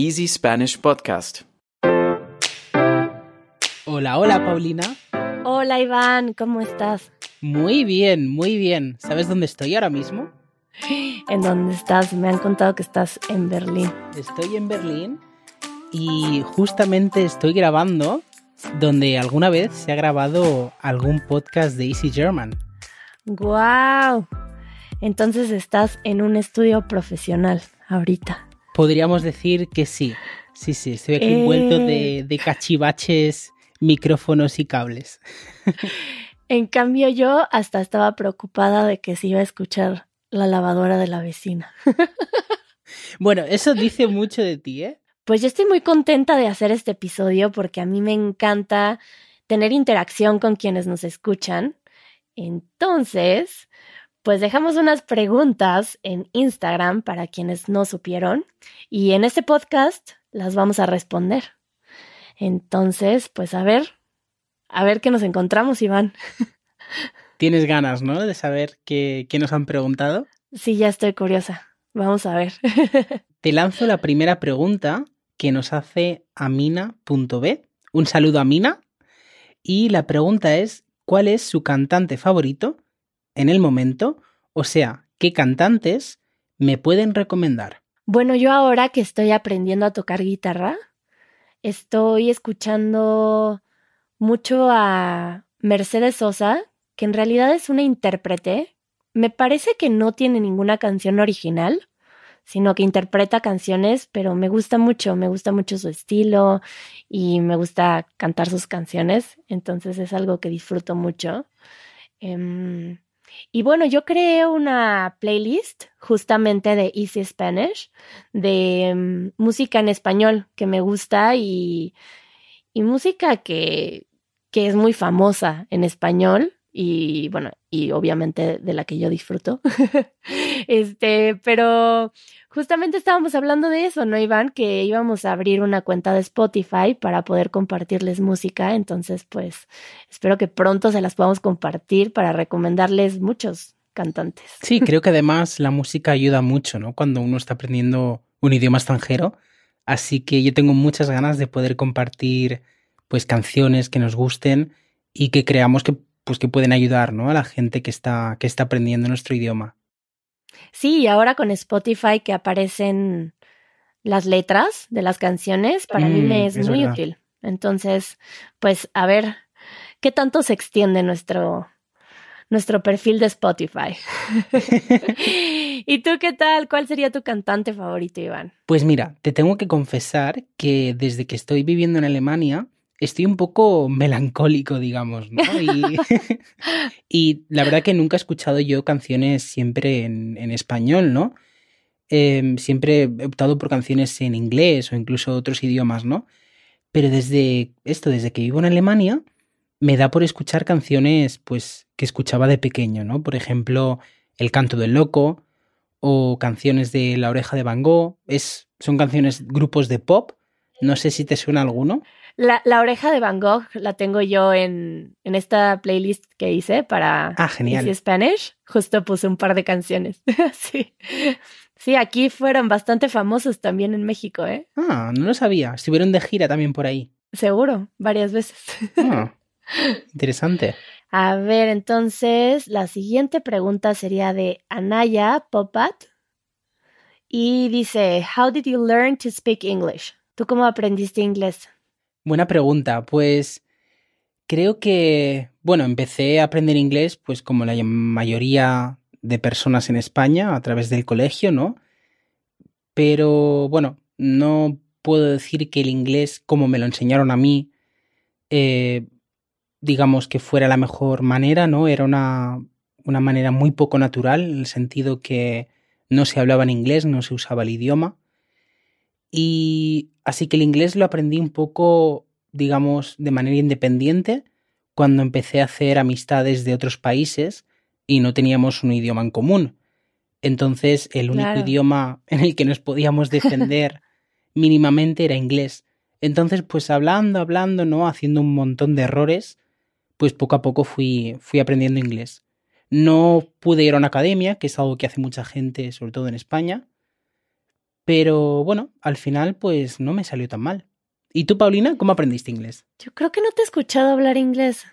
Easy Spanish Podcast. Hola, hola Paulina. Hola Iván, ¿cómo estás? Muy bien, muy bien. ¿Sabes dónde estoy ahora mismo? ¿En dónde estás? Me han contado que estás en Berlín. Estoy en Berlín y justamente estoy grabando donde alguna vez se ha grabado algún podcast de Easy German. ¡Guau! Entonces estás en un estudio profesional ahorita. Podríamos decir que sí. Sí, sí, estoy aquí envuelto de, Eh. de cachivaches, micrófonos y cables. En cambio yo hasta estaba preocupada de que se iba a escuchar la lavadora de la vecina. Bueno, eso dice mucho de ti, ¿eh? Pues yo estoy muy contenta de hacer este episodio porque a mí me encanta tener interacción con quienes nos escuchan. Entonces, pues dejamos unas preguntas en Instagram para quienes no supieron y en este podcast las vamos a responder. Entonces, pues a ver, a ver qué nos encontramos, Iván. Tienes ganas, ¿no? De saber qué, qué nos han preguntado. Sí, ya estoy curiosa. Vamos a ver. Te lanzo la primera pregunta que nos hace Amina.b. Un saludo a Amina. Y la pregunta es, ¿cuál es su cantante favorito en el momento? O sea, ¿qué cantantes me pueden recomendar? Bueno, yo ahora que estoy aprendiendo a tocar guitarra, estoy escuchando mucho a Mercedes Sosa, que en realidad es una intérprete. Me parece que no tiene ninguna canción original, sino que interpreta canciones, pero me gusta mucho, me gusta mucho su estilo y me gusta cantar sus canciones, entonces es algo que disfruto mucho. Em, y bueno, yo creé una playlist justamente de Easy Spanish, de mm, música en español que me gusta y, y música que, que es muy famosa en español y bueno, y obviamente de la que yo disfruto. este, pero justamente estábamos hablando de eso, ¿no, Iván? Que íbamos a abrir una cuenta de Spotify para poder compartirles música. Entonces, pues, espero que pronto se las podamos compartir para recomendarles muchos cantantes. Sí, creo que además la música ayuda mucho, ¿no? Cuando uno está aprendiendo un idioma extranjero. Así que yo tengo muchas ganas de poder compartir pues canciones que nos gusten y que creamos que pues que pueden ayudar, ¿no? A la gente que está que está aprendiendo nuestro idioma. Sí, y ahora con Spotify que aparecen las letras de las canciones, para mí Mm, me es, es muy verdad. útil. Entonces, pues a ver qué tanto se extiende nuestro nuestro perfil de Spotify. ¿Y tú qué tal? ¿Cuál sería tu cantante favorito, Iván? Pues mira, te tengo que confesar que desde que estoy viviendo en Alemania estoy un poco melancólico, digamos, ¿no? Y, y la verdad que nunca he escuchado yo canciones siempre en, español, ¿no? Eh, siempre he optado por canciones en inglés o incluso otros idiomas, ¿no? Pero desde esto, desde que vivo en Alemania, me da por escuchar canciones, pues, que escuchaba de pequeño, ¿no? Por ejemplo, El canto del loco o canciones de La oreja de Van Gogh. Es, son canciones, grupos de pop. No sé si te suena alguno. La, la oreja de Van Gogh la tengo yo en, en esta playlist que hice para Ah, genial. Easy Spanish. Justo puse un par de canciones. sí. Sí, aquí fueron bastante famosos también en México, ¿eh? Ah, no lo sabía. Estuvieron de gira también por ahí. Seguro, varias veces. Ah, interesante. A ver, entonces la siguiente pregunta sería de Anaya Popat y dice, How did you learn to speak English? ¿Tú cómo aprendiste inglés? Buena pregunta. Pues creo que, bueno, empecé a aprender inglés, pues como la mayoría de personas en España, a través del colegio, ¿no? Pero bueno, no puedo decir que el inglés, como me lo enseñaron a mí, eh, digamos que fuera la mejor manera, ¿no? Era una, una manera muy poco natural, en el sentido que no se hablaba en inglés, no se usaba el idioma. Y así que el inglés lo aprendí un poco, digamos, de manera independiente cuando empecé a hacer amistades de otros países y no teníamos un idioma en común. Entonces, el único Claro. idioma en el que nos podíamos defender mínimamente era inglés. Entonces, pues hablando, hablando, ¿no? Haciendo un montón de errores, pues poco a poco fui, fui aprendiendo inglés. No pude ir a una academia, que es algo que hace mucha gente, sobre todo en España, Pero bueno, al final pues no me salió tan mal. ¿Y tú, Paulina, cómo aprendiste inglés? Yo creo que no te he escuchado hablar inglés.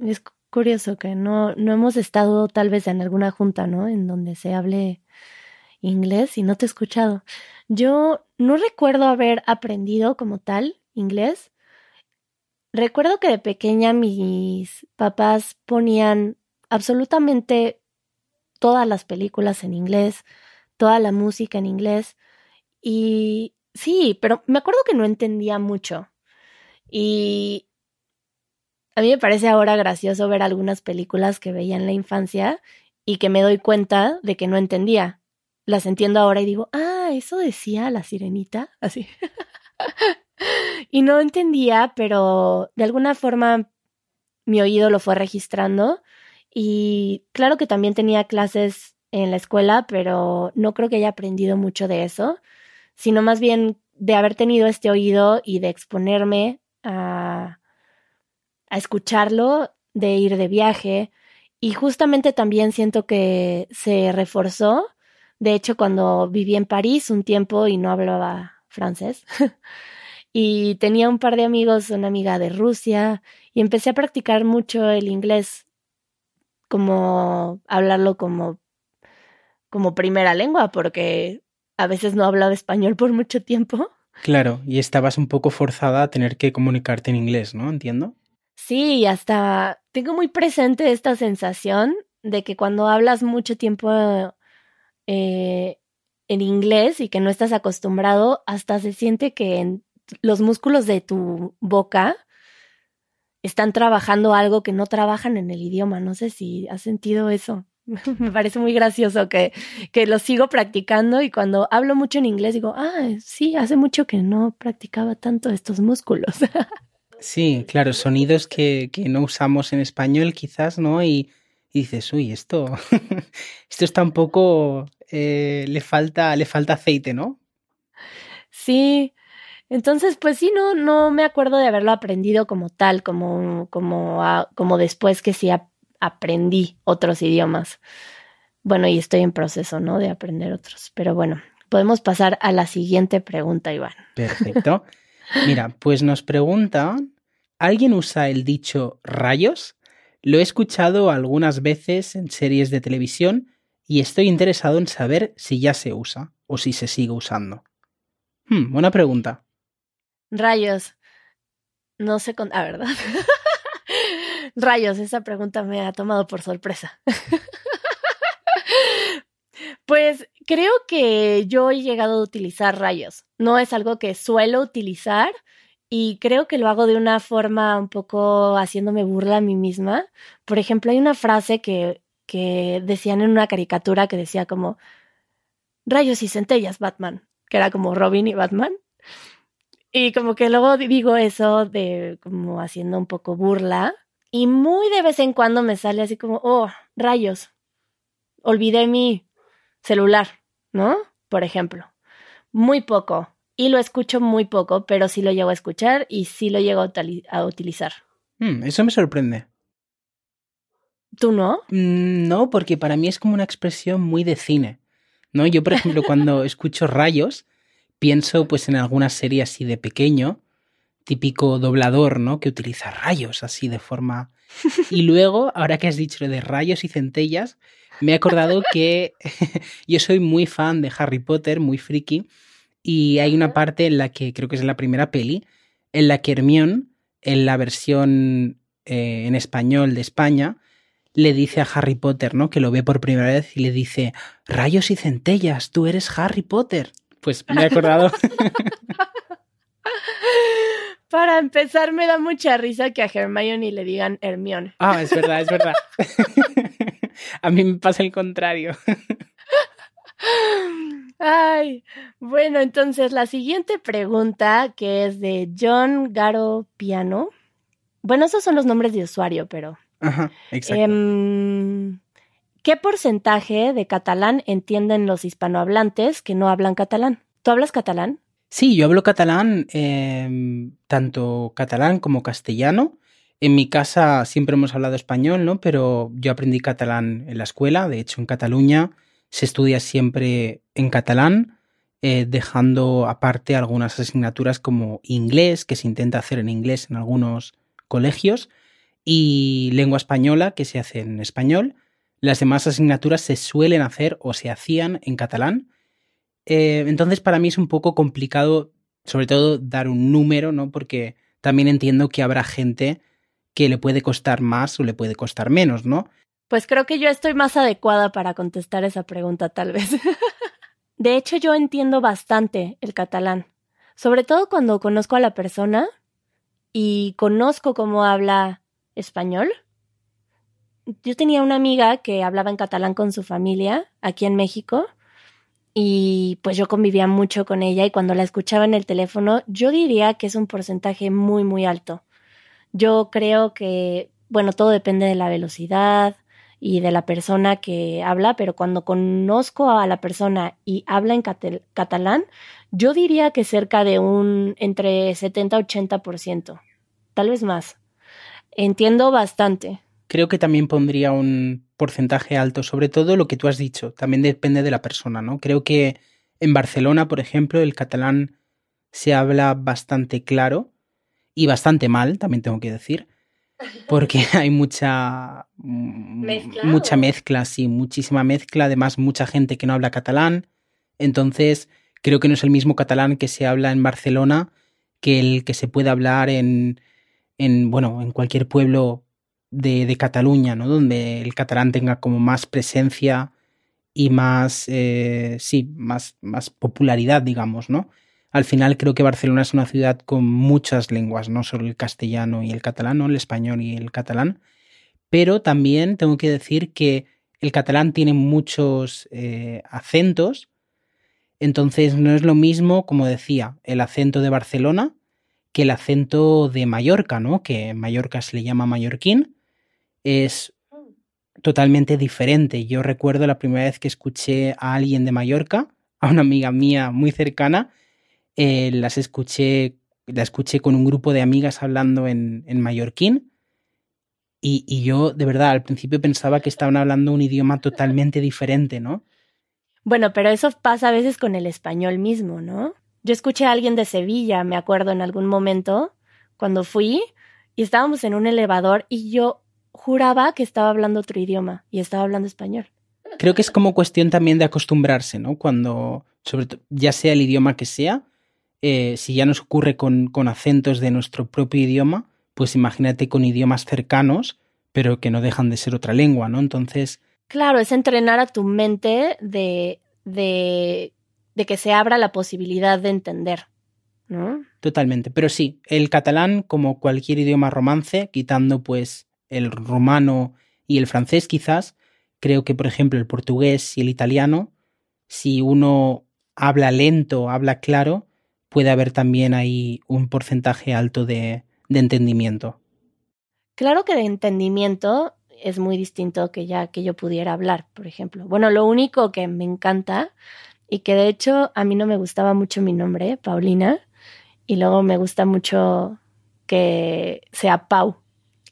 Es curioso que no, no hemos estado tal vez en alguna junta, ¿no? En donde se hable inglés y no te he escuchado. Yo no recuerdo haber aprendido como tal inglés. Recuerdo que de pequeña mis papás ponían absolutamente todas las películas en inglés, toda la música en inglés. Y sí, pero me acuerdo que no entendía mucho. Y a mí me parece ahora gracioso ver algunas películas que veía en la infancia y que me doy cuenta de que no entendía. Las entiendo ahora y digo, ah, eso decía la sirenita, así. y no entendía, pero de alguna forma mi oído lo fue registrando y claro que también tenía clases en la escuela, pero no creo que haya aprendido mucho de eso, sino más bien de haber tenido este oído y de exponerme a, a escucharlo, de ir de viaje. Y justamente también siento que se reforzó. De hecho, cuando viví en París un tiempo y no hablaba francés, y tenía un par de amigos, una amiga de Rusia, y empecé a practicar mucho el inglés como hablarlo como, como primera lengua, porque a veces no hablaba español por mucho tiempo. Claro, y estabas un poco forzada a tener que comunicarte en inglés, ¿no? Entiendo. Sí, hasta tengo muy presente esta sensación de que cuando hablas mucho tiempo eh, en inglés y que no estás acostumbrado, hasta se siente que en los músculos de tu boca están trabajando algo que no trabajan en el idioma. No sé si has sentido eso. Me parece muy gracioso que, que lo sigo practicando y cuando hablo mucho en inglés digo, ah, sí, hace mucho que no practicaba tanto estos músculos. Sí, claro, sonidos que, que no usamos en español quizás, ¿no? Y, y dices, uy, esto, esto está un poco, eh, le, falta, le falta aceite, ¿no? Sí, entonces, pues sí, no, no me acuerdo de haberlo aprendido como tal, como, como, como después que sí aprendí otros idiomas. Bueno, y estoy en proceso, ¿no? De aprender otros. Pero bueno, podemos pasar a la siguiente pregunta, Iván. Perfecto. Mira, pues nos pregunta, ¿alguien usa el dicho rayos? Lo he escuchado algunas veces en series de televisión y estoy interesado en saber si ya se usa o si se sigue usando. Hmm, buena pregunta. Rayos. No sé con... Ah, ¿verdad? Rayos, esa pregunta me ha tomado por sorpresa. pues creo que yo he llegado a utilizar rayos. No es algo que suelo utilizar y creo que lo hago de una forma un poco haciéndome burla a mí misma. Por ejemplo, hay una frase que, que decían en una caricatura que decía como rayos y centellas, Batman, que era como Robin y Batman. Y como que luego digo eso de como haciendo un poco burla. Y muy de vez en cuando me sale así como, oh, rayos, olvidé mi celular, ¿no? Por ejemplo. Muy poco. Y lo escucho muy poco, pero sí lo llego a escuchar y sí lo llego a, utilizar. Hmm, eso me sorprende. ¿Tú no? Mm, no, porque para mí es como una expresión muy de cine. ¿No? Yo, por ejemplo, cuando escucho rayos, pienso pues en alguna serie así de pequeño, típico doblador, ¿no? Que utiliza rayos así de forma... Y luego, ahora que has dicho de rayos y centellas, me he acordado que yo soy muy fan de Harry Potter, muy friki, y hay una parte en la que creo que es la primera peli, en la que Hermione, en la versión eh, en español de España, le dice a Harry Potter, ¿no? Que lo ve por primera vez y le dice, rayos y centellas, tú eres Harry Potter. Pues me he acordado. Para empezar, me da mucha risa que a Hermione le digan Hermione. Ah, es verdad, es verdad. a mí me pasa el contrario. Ay, bueno, entonces la siguiente pregunta, que es de John Garo Piano. Bueno, esos son los nombres de usuario, pero. Ajá, exacto. Em, ¿Qué porcentaje de catalán entienden los hispanohablantes que no hablan catalán? ¿Tú hablas catalán? Sí, yo hablo catalán, em, tanto catalán como castellano. En mi casa siempre hemos hablado español, ¿no? Pero yo aprendí catalán en la escuela. De hecho, en Cataluña se estudia siempre en catalán. eh, dejando aparte algunas asignaturas como inglés, que se intenta hacer en inglés en algunos colegios, y lengua española, que se hace en español. Las demás asignaturas se suelen hacer o se hacían en catalán. Eh, entonces, para mí es un poco complicado, sobre todo, dar un número, ¿no? Porque también entiendo que habrá gente que le puede costar más o le puede costar menos, ¿no? Pues creo que yo estoy más adecuada para contestar esa pregunta, tal vez. de hecho, yo entiendo bastante el catalán, sobre todo cuando conozco a la persona y conozco cómo habla español. Yo tenía una amiga que hablaba en catalán con su familia aquí en México y pues yo convivía mucho con ella y cuando la escuchaba en el teléfono yo diría que es un porcentaje muy muy alto. Yo creo que, bueno, todo depende de la velocidad y de la persona que habla, pero cuando conozco a la persona y habla en catalán, yo diría que cerca de un entre 70-80%, tal vez más. Entiendo bastante. Creo que también pondría un porcentaje alto, sobre todo lo que tú has dicho, también depende de la persona, ¿no? Creo que en Barcelona, por ejemplo, el catalán se habla bastante claro y bastante mal, también tengo que decir, porque hay mucha ¿Mezcla mucha mezcla, sí, muchísima mezcla, además mucha gente que no habla catalán, entonces creo que no es el mismo catalán que se habla en Barcelona que el que se puede hablar en, en bueno, en cualquier pueblo de, Cataluña, ¿no? Donde el catalán tenga como más presencia y más, eh, sí, más, más popularidad, digamos, ¿no? Al final creo que Barcelona es una ciudad con muchas lenguas, no solo el castellano y el catalán, el español y el catalán, pero también tengo que decir que el catalán tiene muchos eh, acentos, entonces no es lo mismo, como decía, el acento de Barcelona que el acento de Mallorca, ¿no? Que en Mallorca se le llama mallorquín, es totalmente diferente. Yo recuerdo la primera vez que escuché a alguien de Mallorca, a una amiga mía muy cercana, eh, las escuché, la escuché con un grupo de amigas hablando en, en mallorquín. Y, y, yo, de verdad, al principio pensaba que estaban hablando un idioma totalmente diferente, ¿no? Bueno, pero eso pasa a veces con el español mismo, ¿no? Yo escuché a alguien de Sevilla, me acuerdo en algún momento, cuando fui, y estábamos en un elevador y yo juraba que estaba hablando otro idioma y estaba hablando español. Creo que es como cuestión también de acostumbrarse, ¿no? Cuando, sobre todo, ya sea el idioma que sea, eh, si ya nos ocurre con, con, acentos de nuestro propio idioma, pues imagínate con idiomas cercanos, pero que no dejan de ser otra lengua, ¿no? Entonces. Claro, es entrenar a tu mente de, de, de que se abra la posibilidad de entender, ¿no? Totalmente. Pero sí, el catalán, como cualquier idioma romance, quitando pues el rumano y el francés quizás, creo que por ejemplo el portugués y el italiano, si uno habla lento, habla claro, puede haber también ahí un porcentaje alto de, de, entendimiento. Claro que de entendimiento es muy distinto que ya que yo pudiera hablar, por ejemplo. Bueno, lo único que me encanta y que de hecho a mí no me gustaba mucho mi nombre, Paulina, y luego me gusta mucho que sea Pau,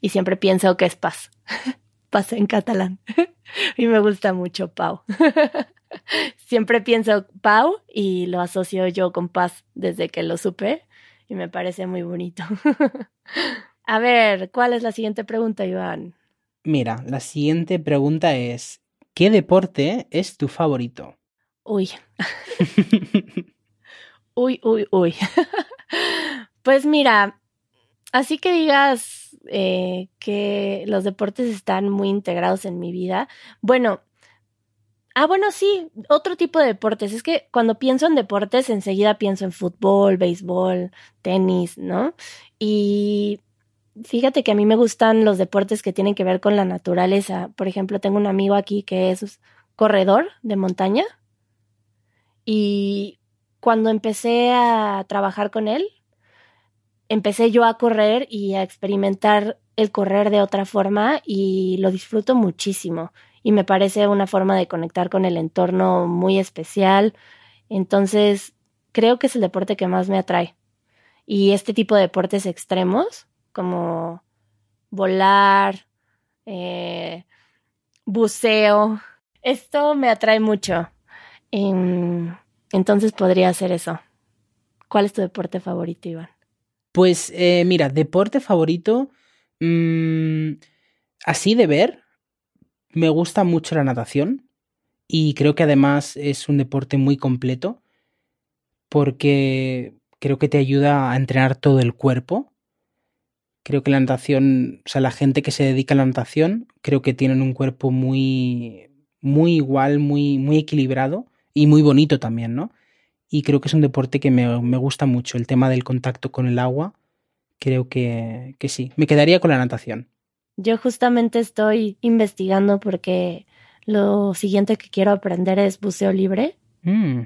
y siempre pienso que es paz. paz en catalán. y me gusta mucho Pau. siempre pienso Pau y lo asocio yo con paz desde que lo supe y me parece muy bonito. A ver, ¿cuál es la siguiente pregunta, Iván? Mira, la siguiente pregunta es, ¿qué deporte es tu favorito? Uy. uy, uy, uy. pues mira, así que digas eh, que los deportes están muy integrados en mi vida. Bueno, ah, bueno, sí, otro tipo de deportes. Es que cuando pienso en deportes, enseguida pienso en fútbol, béisbol, tenis, ¿no? Y fíjate que a mí me gustan los deportes que tienen que ver con la naturaleza. Por ejemplo, tengo un amigo aquí que es corredor de montaña. Y cuando empecé a trabajar con él, empecé yo a correr y a experimentar el correr de otra forma y lo disfruto muchísimo y me parece una forma de conectar con el entorno muy especial. Entonces, creo que es el deporte que más me atrae. Y este tipo de deportes extremos, como volar, eh, buceo, esto me atrae mucho. En Entonces podría ser eso. ¿Cuál es tu deporte favorito, Iván? Pues eh, mira, deporte favorito, mmm, así de ver, me gusta mucho la natación y creo que además es un deporte muy completo porque creo que te ayuda a entrenar todo el cuerpo. Creo que la natación, o sea, la gente que se dedica a la natación, creo que tienen un cuerpo muy, muy igual, muy, muy equilibrado y muy bonito también, ¿no? Y creo que es un deporte que me, me gusta mucho, el tema del contacto con el agua. Creo que, que sí, me quedaría con la natación. Yo justamente estoy investigando porque lo siguiente que quiero aprender es buceo libre. Mm.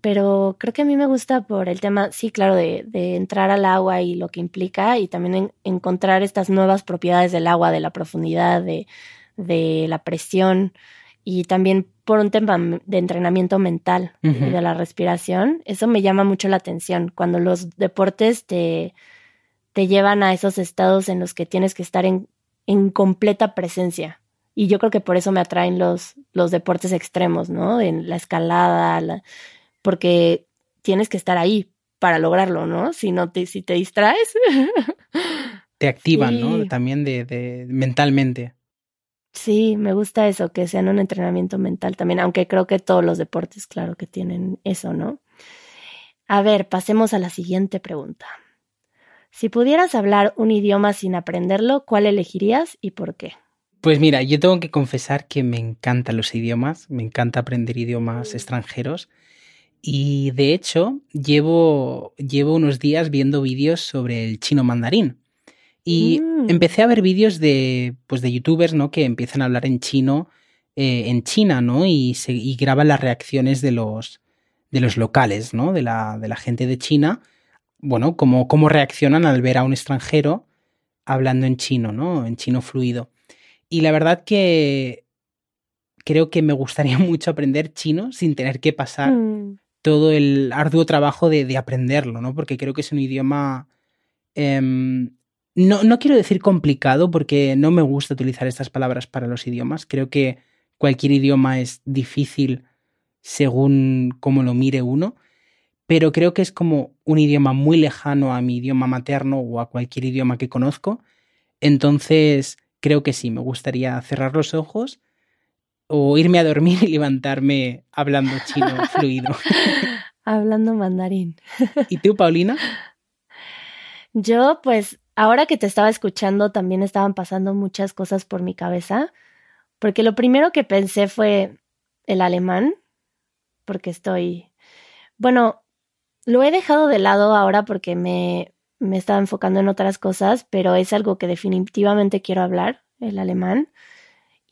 Pero creo que a mí me gusta por el tema, sí, claro, de, de entrar al agua y lo que implica y también en, encontrar estas nuevas propiedades del agua, de la profundidad, de, de la presión y también por un tema de entrenamiento mental y de la respiración. Eso me llama mucho la atención cuando los deportes te, te llevan a esos estados en los que tienes que estar en, en completa presencia. Y yo creo que por eso me atraen los, los deportes extremos, ¿no? En la escalada, la- porque tienes que estar ahí para lograrlo, ¿no? Si no te, si te distraes. Te activan, ¿no? También de, de mentalmente. Sí, me gusta eso, que sean un entrenamiento mental también, aunque creo que todos los deportes, claro que tienen eso, ¿no? A ver, pasemos a la siguiente pregunta. Si pudieras hablar un idioma sin aprenderlo, ¿cuál elegirías y por qué? Pues mira, yo tengo que confesar que me encantan los idiomas, me encanta aprender idiomas extranjeros y de hecho llevo, llevo unos días viendo vídeos sobre el chino mandarín y Mm. empecé a ver vídeos de, pues de youtubers ¿no? que empiezan a hablar en chino eh, en China ¿no? y, se, y graban las reacciones de los, de los locales, ¿no? de, la, de la gente de China, bueno, cómo, cómo reaccionan al ver a un extranjero hablando en chino, ¿no? en chino fluido. Y la verdad que creo que me gustaría mucho aprender chino sin tener que pasar Mm, todo el arduo trabajo de, de aprenderlo, ¿no? Porque creo que es un idioma... em, no, no quiero decir complicado porque no me gusta utilizar estas palabras para los idiomas. Creo que cualquier idioma es difícil según cómo lo mire uno, pero creo que es como un idioma muy lejano a mi idioma materno o a cualquier idioma que conozco. Entonces, creo que sí, me gustaría cerrar los ojos o irme a dormir y levantarme hablando chino fluido. Hablando mandarín. ¿Y tú, Paulina? Yo, pues, ahora que te estaba escuchando, también estaban pasando muchas cosas por mi cabeza, porque lo primero que pensé fue el alemán, porque estoy, bueno, lo he dejado de lado ahora porque me, me estaba enfocando en otras cosas, pero es algo que definitivamente quiero hablar, el alemán.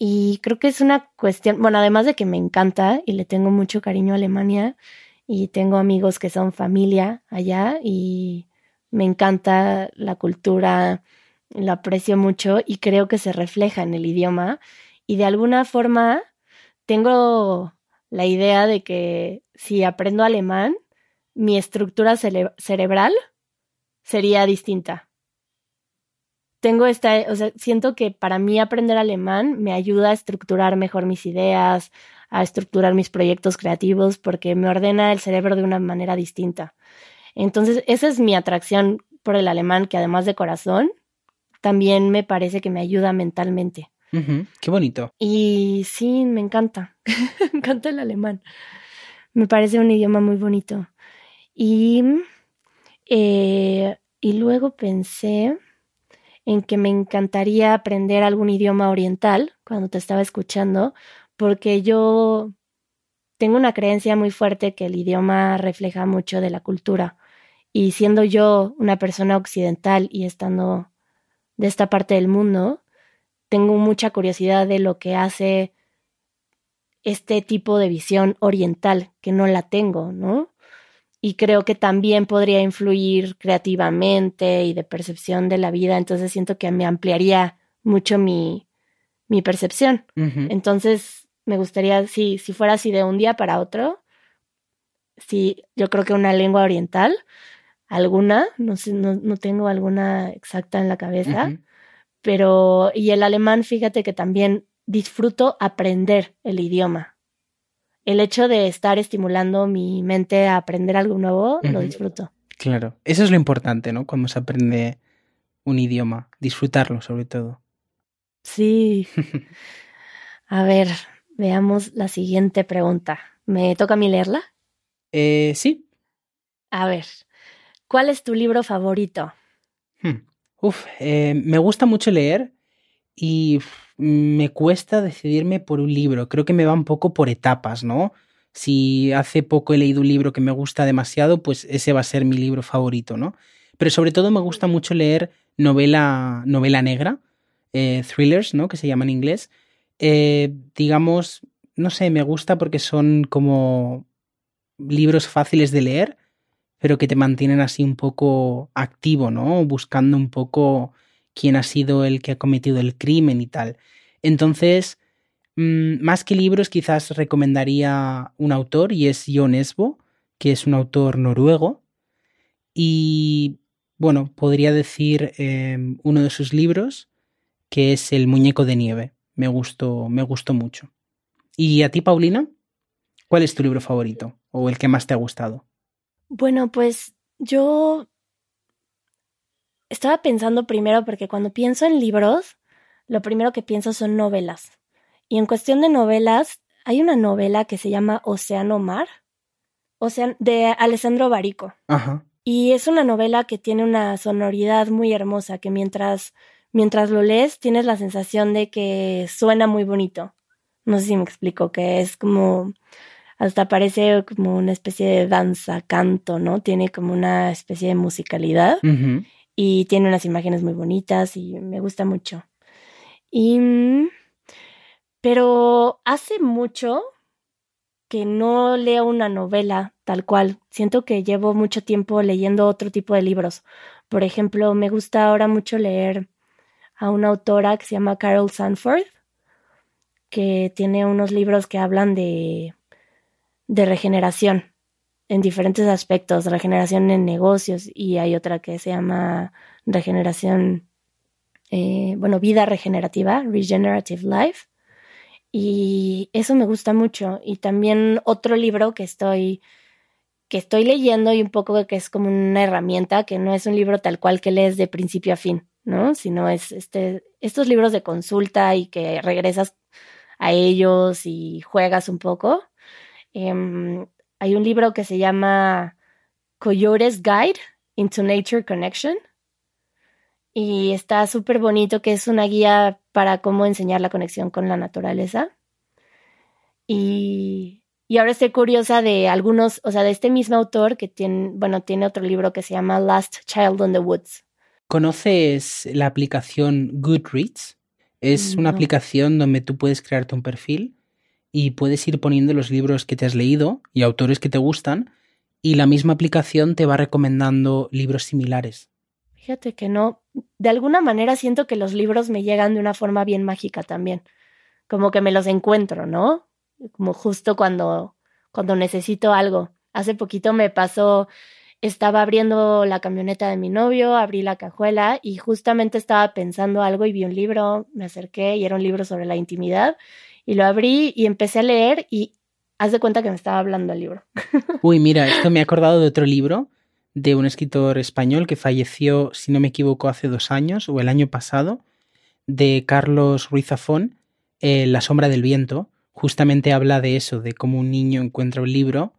Y creo que es una cuestión, bueno, además de que me encanta y le tengo mucho cariño a Alemania y tengo amigos que son familia allá y me encanta la cultura, la aprecio mucho y creo que se refleja en el idioma y de alguna forma tengo la idea de que si aprendo alemán, mi estructura cere cerebral sería distinta. Tengo esta, o sea, siento que para mí aprender alemán me ayuda a estructurar mejor mis ideas, a estructurar mis proyectos creativos, porque me ordena el cerebro de una manera distinta. Entonces, esa es mi atracción por el alemán, que además de corazón, también me parece que me ayuda mentalmente. Uh -huh. Qué bonito. Y sí, me encanta. me encanta el alemán. Me parece un idioma muy bonito. Y, eh, y luego pensé en que me encantaría aprender algún idioma oriental cuando te estaba escuchando, porque yo tengo una creencia muy fuerte que el idioma refleja mucho de la cultura. Y siendo yo una persona occidental y estando de esta parte del mundo, tengo mucha curiosidad de lo que hace este tipo de visión oriental, que no la tengo, ¿no? Y creo que también podría influir creativamente y de percepción de la vida, entonces siento que me ampliaría mucho mi, mi percepción. Uh -huh. Entonces, me gustaría, si, si fuera así de un día para otro, sí, yo creo que una lengua oriental, alguna, no sé, no, no tengo alguna exacta en la cabeza, Uh -huh. pero, y el alemán, fíjate que también disfruto aprender el idioma. el hecho de estar estimulando mi mente a aprender algo nuevo, lo disfruto. Claro, eso es lo importante, ¿no? Cuando se aprende un idioma, disfrutarlo sobre todo. Sí. A ver, veamos la siguiente pregunta. ¿Me toca a mí leerla? Eh, sí. A ver, ¿cuál es tu libro favorito? Hmm. Uf, eh, me gusta mucho leer y me cuesta decidirme por un libro. Creo que me va un poco por etapas, ¿no? Si hace poco he leído un libro que me gusta demasiado, pues ese va a ser mi libro favorito, ¿no? Pero sobre todo me gusta mucho leer novela, novela negra, eh, thrillers, ¿no? Que se llama en inglés. Eh, digamos, no sé, me gusta porque son como libros fáciles de leer, pero que te mantienen así un poco activo, ¿no? Buscando un poco quién ha sido el que ha cometido el crimen y tal. Entonces, mm, más que libros, quizás recomendaría un autor y es Jon Esbo, que es un autor noruego. Y bueno, podría decir eh, uno de sus libros, que es El muñeco de nieve. Me gustó, me gustó mucho. ¿Y a ti, Paulina? ¿Cuál es tu libro favorito? ¿O el que más te ha gustado? Bueno, pues yo estaba pensando primero porque cuando pienso en libros, lo primero que pienso son novelas. Y en cuestión de novelas, hay una novela que se llama Océano Mar, Ocean de Alessandro Barico. Ajá. Y es una novela que tiene una sonoridad muy hermosa, que mientras, mientras lo lees tienes la sensación de que suena muy bonito. No sé si me explico, que es como, hasta parece como una especie de danza, canto, ¿no? Tiene como una especie de musicalidad y tiene unas imágenes muy bonitas y me gusta mucho. Y, pero hace mucho que no leo una novela tal cual. Siento que llevo mucho tiempo leyendo otro tipo de libros. Por ejemplo, me gusta ahora mucho leer a una autora que se llama Carol Sanford, que tiene unos libros que hablan de, de regeneración en diferentes aspectos, regeneración en negocios y hay otra que se llama regeneración, eh, bueno, vida regenerativa, regenerative life. Y eso me gusta mucho. Y también otro libro que estoy, que estoy leyendo y un poco que es como una herramienta, que no es un libro tal cual que lees de principio a fin, ¿no? Sino es este, estos libros de consulta y que regresas a ellos y juegas un poco. Em, hay un libro que se llama Coyote's Guide into Nature Connection. Y está súper bonito, que es una guía para cómo enseñar la conexión con la naturaleza. Y, y ahora estoy curiosa de algunos, o sea, de este mismo autor que tiene, bueno, tiene otro libro que se llama Last Child on the Woods. ¿Conoces la aplicación Goodreads? Es una aplicación donde tú puedes crearte un perfil y puedes ir poniendo los libros que te has leído y autores que te gustan y la misma aplicación te va recomendando libros similares. Fíjate que no, de alguna manera siento que los libros me llegan de una forma bien mágica también, como que me los encuentro, ¿no? Como justo cuando, cuando necesito algo. Hace poquito me pasó, estaba abriendo la camioneta de mi novio, abrí la cajuela y justamente estaba pensando algo y vi un libro, me acerqué y era un libro sobre la intimidad y lo abrí y empecé a leer y haz de cuenta que me estaba hablando el libro. Uy, mira, esto me ha acordado de otro libro de un escritor español que falleció, si no me equivoco, hace dos años o el año pasado, de Carlos Ruiz Zafón, eh, La sombra del viento. Justamente habla de eso, de cómo un niño encuentra un libro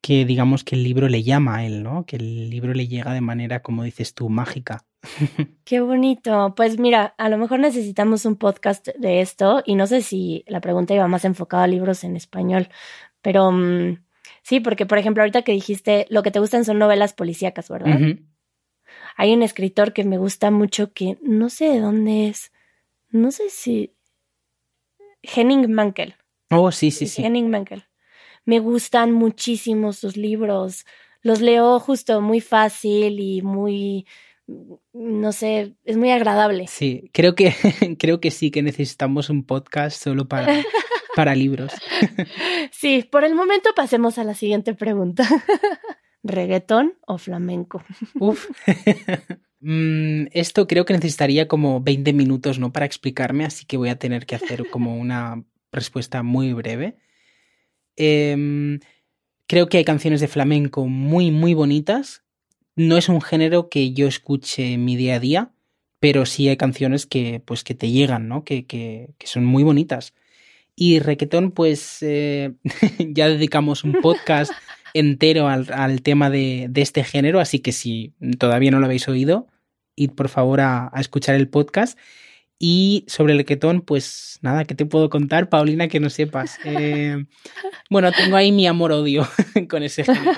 que digamos que el libro le llama a él, ¿no? Que el libro le llega de manera, como dices tú, mágica. Qué bonito. Pues mira, a lo mejor necesitamos un podcast de esto y no sé si la pregunta iba más enfocada a libros en español, pero mm, sí, porque por ejemplo, ahorita que dijiste lo que te gustan son novelas policíacas, ¿verdad? Hay un escritor que me gusta mucho que no sé de dónde es. No sé si Henning Mankell. Oh, sí, sí, sí. Henning Mankell. Me gustan muchísimo sus libros. Los leo justo muy fácil y muy, no sé, es muy agradable. Sí, creo que, creo que sí que necesitamos un podcast solo para, para libros. Sí, por el momento pasemos a la siguiente pregunta. ¿Reggaetón o flamenco? Uf. Mm, esto creo que necesitaría como 20 minutos, ¿no? Para explicarme, así que voy a tener que hacer como una respuesta muy breve. Em, creo que hay canciones de flamenco muy, muy bonitas. No es un género que yo escuche en mi día a día, pero sí hay canciones que, pues, que te llegan, ¿no? Que, que, que son muy bonitas. Y reggaetón, pues eh, ya dedicamos un podcast entero al, al tema de, de, este género, así que si todavía no lo habéis oído, id por favor a, a escuchar el podcast. Y sobre el reggaetón, pues nada, ¿qué te puedo contar, Paulina, que no sepas? Eh, bueno, tengo ahí mi amor-odio con ese género.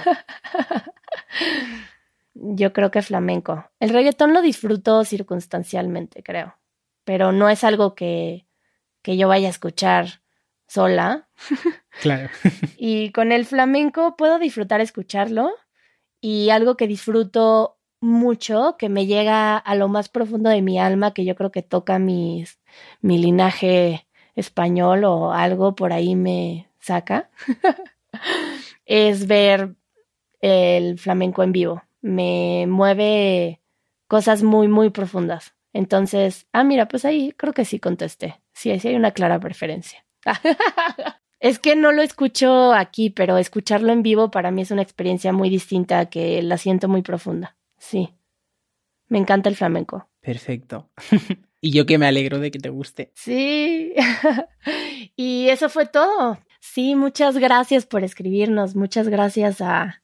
Yo creo que flamenco. El reggaetón lo disfruto circunstancialmente, creo. Pero no es algo que, que yo vaya a escuchar sola. Claro. y con el flamenco puedo disfrutar escucharlo. Y algo que disfruto mucho, que me llega a lo más profundo de mi alma, que yo creo que toca mis, mi linaje español o algo por ahí me saca, es ver el flamenco en vivo. Me mueve cosas muy, muy profundas. Entonces, ah, mira, pues ahí creo que sí contesté. Sí, sí hay una clara preferencia. es que no lo escucho aquí, pero escucharlo en vivo para mí es una experiencia muy distinta que la siento muy profunda. Sí. Me encanta el flamenco. Perfecto. y yo que me alegro de que te guste. Sí. y eso fue todo. Sí, muchas gracias por escribirnos. Muchas gracias a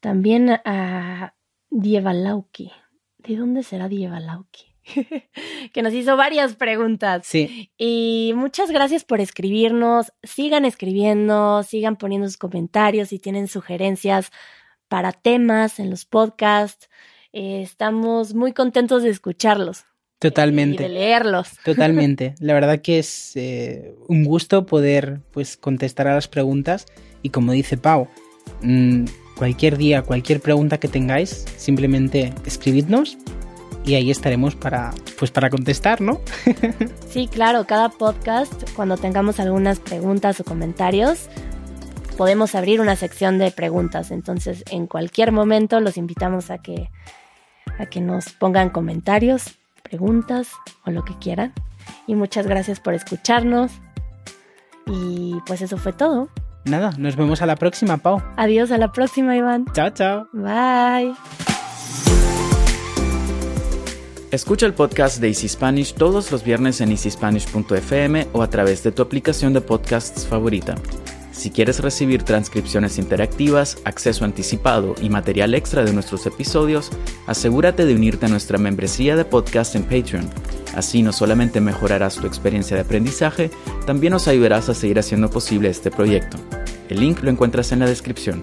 también a Dievalauki. ¿De dónde será Dievalauki? que nos hizo varias preguntas. Sí. Y muchas gracias por escribirnos. Sigan escribiendo, sigan poniendo sus comentarios si tienen sugerencias para temas en los podcasts. Eh, estamos muy contentos de escucharlos. Totalmente. Y de leerlos. Totalmente. La verdad que es eh, un gusto poder pues, contestar a las preguntas y como dice Pau, mmm, cualquier día, cualquier pregunta que tengáis, simplemente escribidnos y ahí estaremos para, pues para contestar, ¿no? sí, claro, cada podcast, cuando tengamos algunas preguntas o comentarios, podemos abrir una sección de preguntas. Entonces, en cualquier momento los invitamos a que, a que nos pongan comentarios, preguntas o lo que quieran. Y muchas gracias por escucharnos. Y pues eso fue todo. Nada, nos vemos a la próxima, Pau. Adiós, a la próxima, Iván. Chao, chao. Bye. Escucha el podcast de Easy Spanish todos los viernes en easyspanish.fm o a través de tu aplicación de podcasts favorita. Si quieres recibir transcripciones interactivas, acceso anticipado y material extra de nuestros episodios, asegúrate de unirte a nuestra membresía de podcast en Patreon. Así no solamente mejorarás tu experiencia de aprendizaje, también nos ayudarás a seguir haciendo posible este proyecto. El link lo encuentras en la descripción.